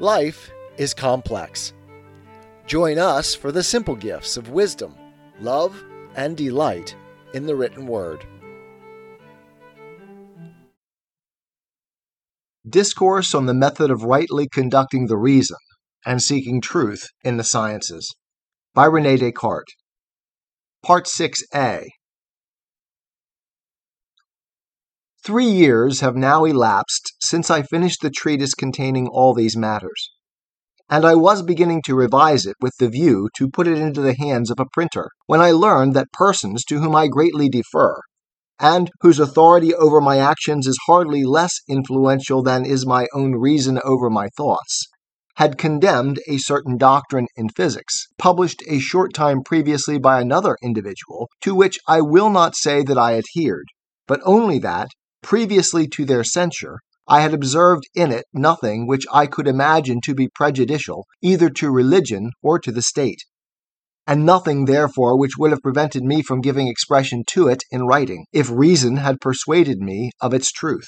Life is complex. Join us for the simple gifts of wisdom, love, and delight in the written word. Discourse on the Method of Rightly Conducting the Reason and Seeking Truth in the Sciences by Rene Descartes. Part 6a Three years have now elapsed since I finished the treatise containing all these matters, and I was beginning to revise it with the view to put it into the hands of a printer, when I learned that persons to whom I greatly defer, and whose authority over my actions is hardly less influential than is my own reason over my thoughts, had condemned a certain doctrine in physics, published a short time previously by another individual, to which I will not say that I adhered, but only that, Previously to their censure, I had observed in it nothing which I could imagine to be prejudicial either to religion or to the state, and nothing therefore which would have prevented me from giving expression to it in writing, if reason had persuaded me of its truth.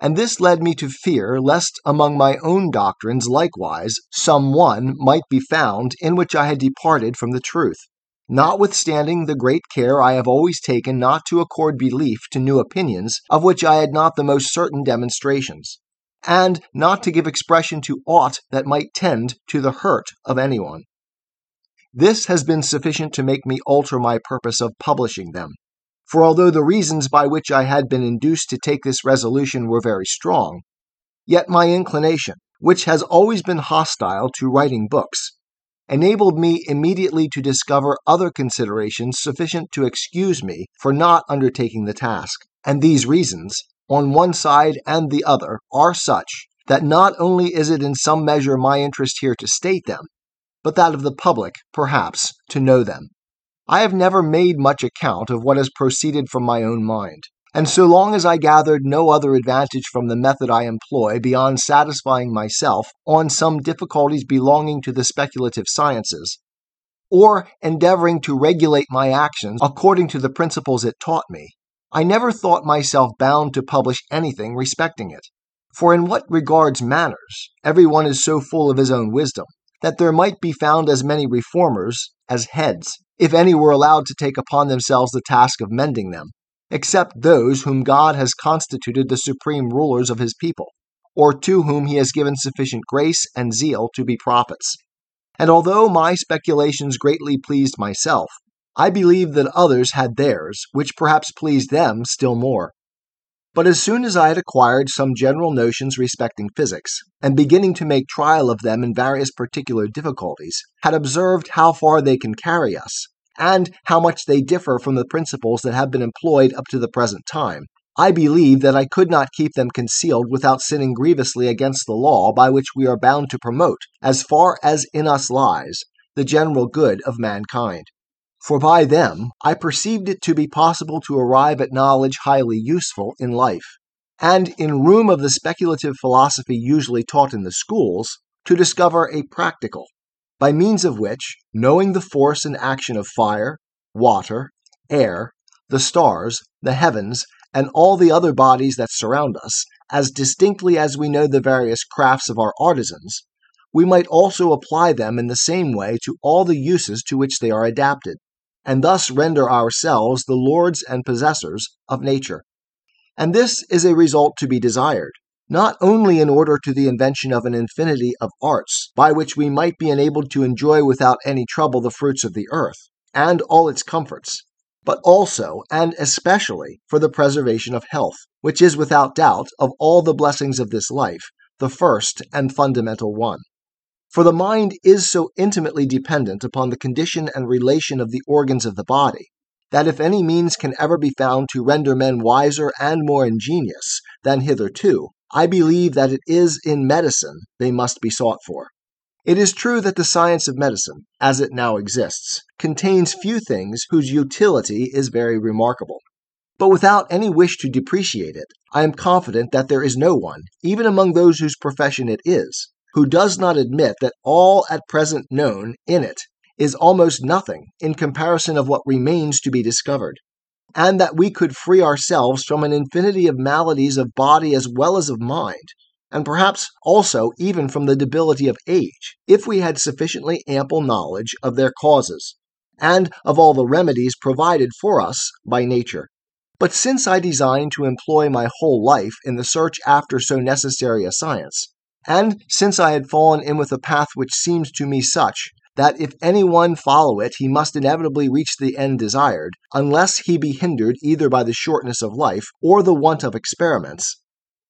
And this led me to fear lest among my own doctrines likewise some one might be found in which I had departed from the truth notwithstanding the great care I have always taken not to accord belief to new opinions of which I had not the most certain demonstrations, and not to give expression to aught that might tend to the hurt of anyone. This has been sufficient to make me alter my purpose of publishing them. For although the reasons by which I had been induced to take this resolution were very strong, yet my inclination, which has always been hostile to writing books, enabled me immediately to discover other considerations sufficient to excuse me for not undertaking the task. And these reasons, on one side and the other, are such that not only is it in some measure my interest here to state them, but that of the public, perhaps, to know them. I have never made much account of what has proceeded from my own mind. And so long as I gathered no other advantage from the method I employ beyond satisfying myself on some difficulties belonging to the speculative sciences, or endeavoring to regulate my actions according to the principles it taught me, I never thought myself bound to publish anything respecting it. For in what regards manners, every one is so full of his own wisdom, that there might be found as many reformers as heads, if any were allowed to take upon themselves the task of mending them except those whom God has constituted the supreme rulers of his people, or to whom he has given sufficient grace and zeal to be prophets. And although my speculations greatly pleased myself, I believe that others had theirs, which perhaps pleased them still more. But as soon as I had acquired some general notions respecting physics, and beginning to make trial of them in various particular difficulties, had observed how far they can carry us, and how much they differ from the principles that have been employed up to the present time. I believe that I could not keep them concealed without sinning grievously against the law by which we are bound to promote, as far as in us lies, the general good of mankind. For by them I perceived it to be possible to arrive at knowledge highly useful in life, and in room of the speculative philosophy usually taught in the schools, to discover a practical, by means of which, knowing the force and action of fire, water, air, the stars, the heavens, and all the other bodies that surround us, as distinctly as we know the various crafts of our artisans, we might also apply them in the same way to all the uses to which they are adapted, and thus render ourselves the lords and possessors of nature. And this is a result to be desired, not only in order to the invention of an infinity of arts, by which we might be enabled to enjoy without any trouble the fruits of the earth, and all its comforts, but also and especially for the preservation of health, which is without doubt, of all the blessings of this life, the first and fundamental one. For the mind is so intimately dependent upon the condition and relation of the organs of the body, that if any means can ever be found to render men wiser and more ingenious than hitherto, I believe that it is in medicine they must be sought for. It is true that the science of medicine, as it now exists, contains few things whose utility is very remarkable. But without any wish to depreciate it, I am confident that there is no one, even among those whose profession it is, who does not admit that all at present known in it is almost nothing in comparison of what remains to be discovered and that we could free ourselves from an infinity of maladies of body as well as of mind, and perhaps also even from the debility of age, if we had sufficiently ample knowledge of their causes, and of all the remedies provided for us by nature. But since I design to employ my whole life in the search after so necessary a science, and since I had fallen in with a path which seems to me such that if any one follow it, he must inevitably reach the end desired, unless he be hindered either by the shortness of life or the want of experiments.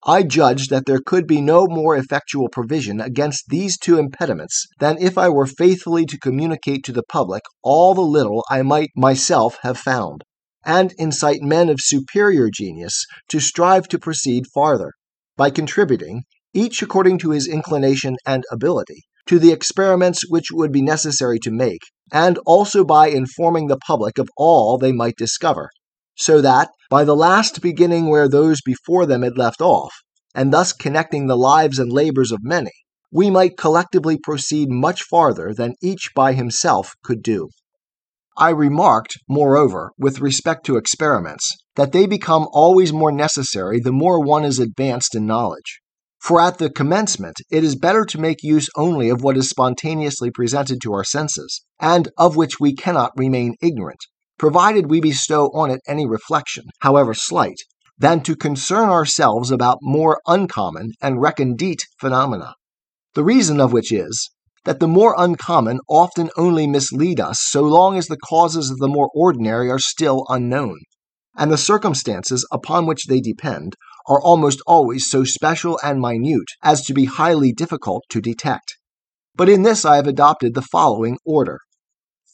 I judged that there could be no more effectual provision against these two impediments than if I were faithfully to communicate to the public all the little I might myself have found, and incite men of superior genius to strive to proceed farther, by contributing, each according to his inclination and ability, to the experiments which would be necessary to make, and also by informing the public of all they might discover, so that, by the last beginning where those before them had left off, and thus connecting the lives and labors of many, we might collectively proceed much farther than each by himself could do. I remarked, moreover, with respect to experiments, that they become always more necessary the more one is advanced in knowledge. For at the commencement, it is better to make use only of what is spontaneously presented to our senses, and of which we cannot remain ignorant, provided we bestow on it any reflection, however slight, than to concern ourselves about more uncommon and recondite phenomena. The reason of which is, that the more uncommon often only mislead us so long as the causes of the more ordinary are still unknown, and the circumstances upon which they depend are almost always so special and minute as to be highly difficult to detect. But in this I have adopted the following order.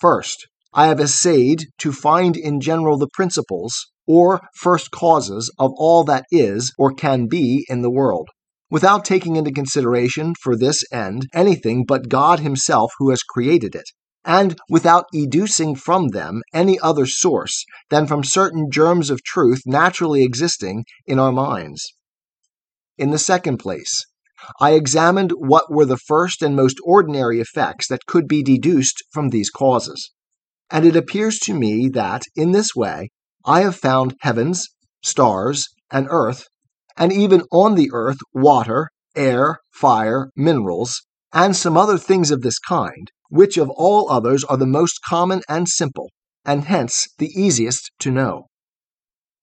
First, I have essayed to find in general the principles or first causes of all that is or can be in the world, without taking into consideration for this end anything but God Himself who has created it, and without educing from them any other source than from certain germs of truth naturally existing in our minds. In the second place, I examined what were the first and most ordinary effects that could be deduced from these causes. And it appears to me that, in this way, I have found heavens, stars, and earth, and even on the earth water, air, fire, minerals, and some other things of this kind, which of all others are the most common and simple, and hence the easiest to know.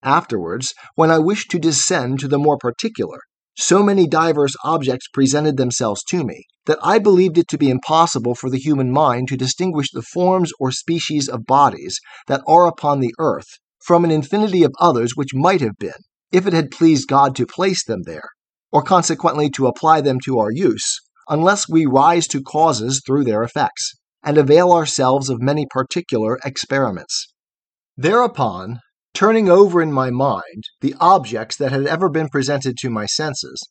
Afterwards, when I wished to descend to the more particular, so many diverse objects presented themselves to me that I believed it to be impossible for the human mind to distinguish the forms or species of bodies that are upon the earth from an infinity of others which might have been, if it had pleased God to place them there, or consequently to apply them to our use, unless we rise to causes through their effects, and avail ourselves of many particular experiments. Thereupon, turning over in my mind the objects that had ever been presented to my senses,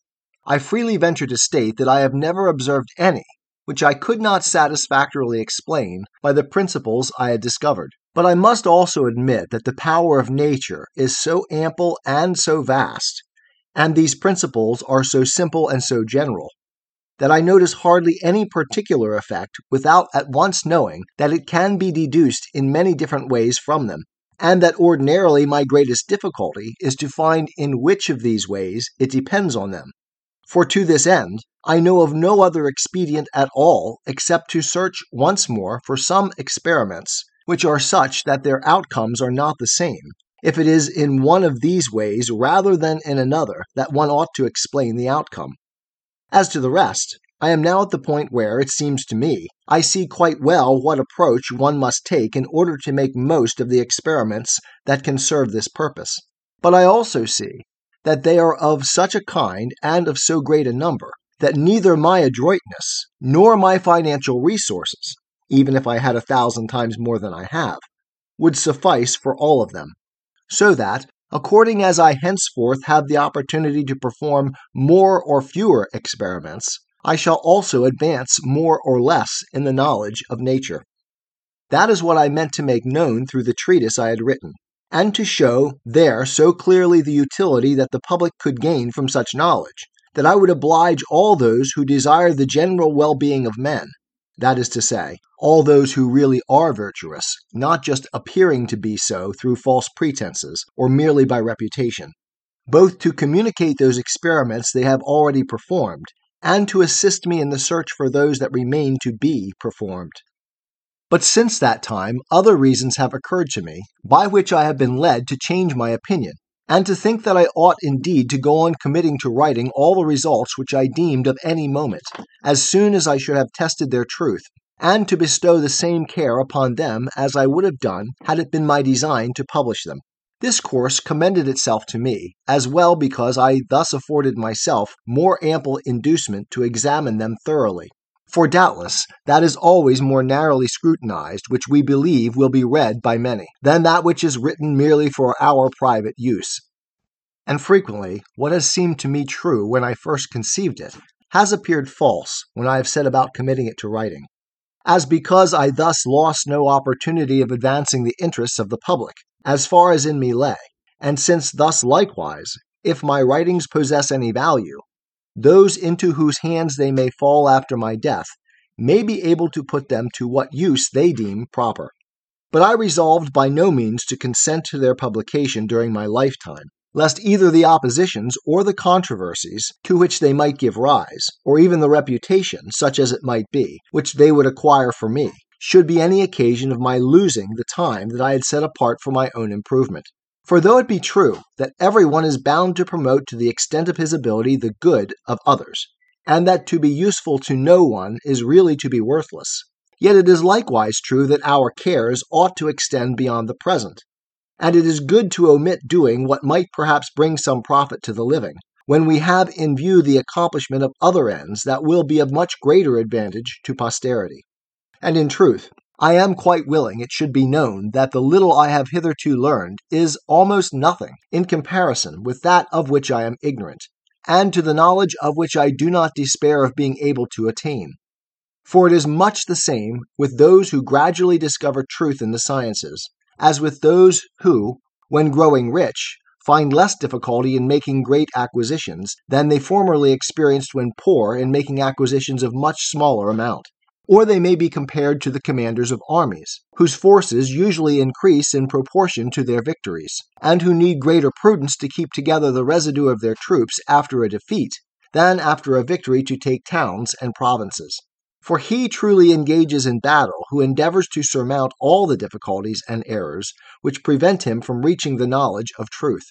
I freely venture to state that I have never observed any which I could not satisfactorily explain by the principles I had discovered. But I must also admit that the power of nature is so ample and so vast, and these principles are so simple and so general, that I notice hardly any particular effect without at once knowing that it can be deduced in many different ways from them, and that ordinarily my greatest difficulty is to find in which of these ways it depends on them. For to this end, I know of no other expedient at all except to search once more for some experiments which are such that their outcomes are not the same, if it is in one of these ways rather than in another that one ought to explain the outcome. As to the rest, I am now at the point where, it seems to me, I see quite well what approach one must take in order to make most of the experiments that can serve this purpose. But I also see that they are of such a kind and of so great a number that neither my adroitness nor my financial resources, even if I had a thousand times more than I have, would suffice for all of them. So that, according as I henceforth have the opportunity to perform more or fewer experiments, I shall also advance more or less in the knowledge of nature. That is what I meant to make known through the treatise I had written, and to show there so clearly the utility that the public could gain from such knowledge, that I would oblige all those who desire the general well being of men, that is to say, all those who really are virtuous, not just appearing to be so through false pretenses or merely by reputation, both to communicate those experiments they have already performed and to assist me in the search for those that remain to be performed. But since that time, other reasons have occurred to me, by which I have been led to change my opinion, and to think that I ought indeed to go on committing to writing all the results which I deemed of any moment, as soon as I should have tested their truth, and to bestow the same care upon them as I would have done had it been my design to publish them. This course commended itself to me, as well because I thus afforded myself more ample inducement to examine them thoroughly. For doubtless that is always more narrowly scrutinized which we believe will be read by many, than that which is written merely for our private use. And frequently, what has seemed to me true when I first conceived it, has appeared false when I have set about committing it to writing, as because I thus lost no opportunity of advancing the interests of the public, as far as in me lay, and since thus likewise, if my writings possess any value, those into whose hands they may fall after my death may be able to put them to what use they deem proper. But I resolved by no means to consent to their publication during my lifetime, lest either the oppositions or the controversies to which they might give rise, or even the reputation, such as it might be, which they would acquire for me, should be any occasion of my losing the time that I had set apart for my own improvement. For though it be true that every one is bound to promote to the extent of his ability the good of others, and that to be useful to no one is really to be worthless, yet it is likewise true that our cares ought to extend beyond the present, and it is good to omit doing what might perhaps bring some profit to the living, when we have in view the accomplishment of other ends that will be of much greater advantage to posterity. And in truth, I am quite willing it should be known that the little I have hitherto learned is almost nothing in comparison with that of which I am ignorant, and to the knowledge of which I do not despair of being able to attain. For it is much the same with those who gradually discover truth in the sciences, as with those who, when growing rich, find less difficulty in making great acquisitions than they formerly experienced when poor in making acquisitions of much smaller amount or they may be compared to the commanders of armies, whose forces usually increase in proportion to their victories, and who need greater prudence to keep together the residue of their troops after a defeat than after a victory to take towns and provinces. For he truly engages in battle who endeavors to surmount all the difficulties and errors which prevent him from reaching the knowledge of truth.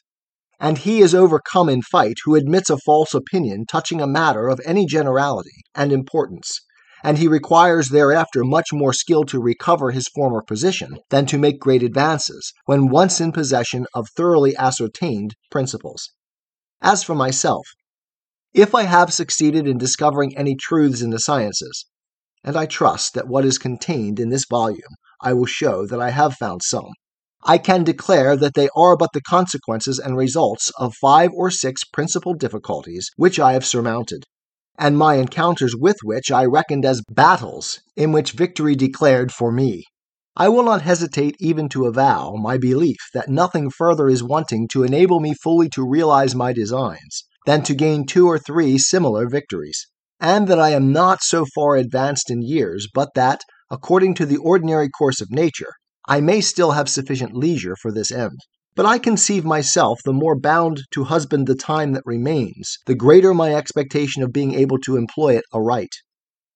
And he is overcome in fight who admits a false opinion touching a matter of any generality and importance, and he requires thereafter much more skill to recover his former position than to make great advances when once in possession of thoroughly ascertained principles. As for myself, if I have succeeded in discovering any truths in the sciences, and I trust that what is contained in this volume I will show that I have found some, I can declare that they are but the consequences and results of five or six principal difficulties which I have surmounted and my encounters with which I reckoned as battles in which victory declared for me. I will not hesitate even to avow my belief that nothing further is wanting to enable me fully to realize my designs than to gain two or three similar victories, and that I am not so far advanced in years but that, according to the ordinary course of nature, I may still have sufficient leisure for this end. But I conceive myself the more bound to husband the time that remains, the greater my expectation of being able to employ it aright.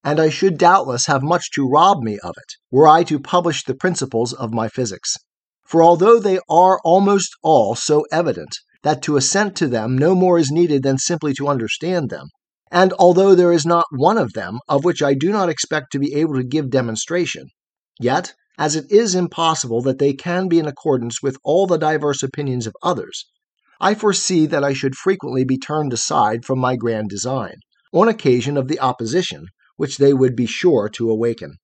And I should doubtless have much to rob me of it, were I to publish the principles of my physics. For although they are almost all so evident that to assent to them no more is needed than simply to understand them, and although there is not one of them of which I do not expect to be able to give demonstration, yet as it is impossible that they can be in accordance with all the diverse opinions of others, I foresee that I should frequently be turned aside from my grand design, on occasion of the opposition which they would be sure to awaken.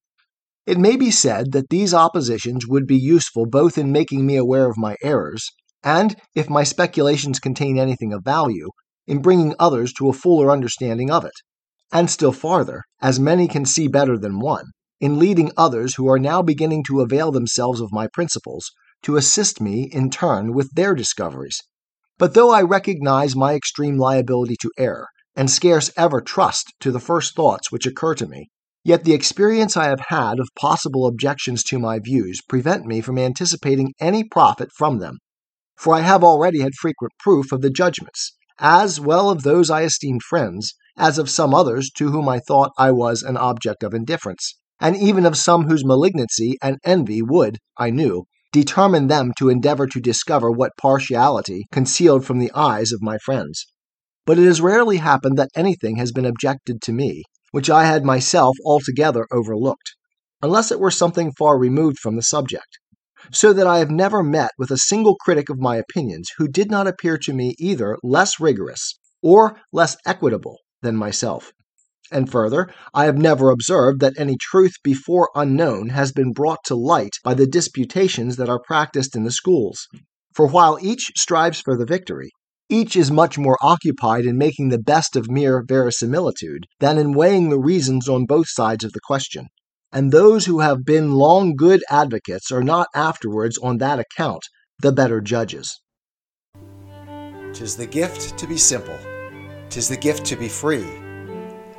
It may be said that these oppositions would be useful both in making me aware of my errors, and, if my speculations contain anything of value, in bringing others to a fuller understanding of it. And still farther, as many can see better than one, in leading others who are now beginning to avail themselves of my principles to assist me in turn with their discoveries. But though I recognize my extreme liability to error, and scarce ever trust to the first thoughts which occur to me, yet the experience I have had of possible objections to my views prevent me from anticipating any profit from them. for I have already had frequent proof of the judgments, as well of those I esteemed friends, as of some others to whom I thought I was an object of indifference, and even of some whose malignancy and envy would, I knew, determine them to endeavor to discover what partiality concealed from the eyes of my friends. But it has rarely happened that anything has been objected to me, which I had myself altogether overlooked, unless it were something far removed from the subject so that I have never met with a single critic of my opinions who did not appear to me either less rigorous or less equitable than myself. And further, I have never observed that any truth before unknown has been brought to light by the disputations that are practiced in the schools. For while each strives for the victory, each is much more occupied in making the best of mere verisimilitude than in weighing the reasons on both sides of the question and those who have been long good advocates are not afterwards on that account the better judges. Tis the gift to be simple, tis the gift to be free,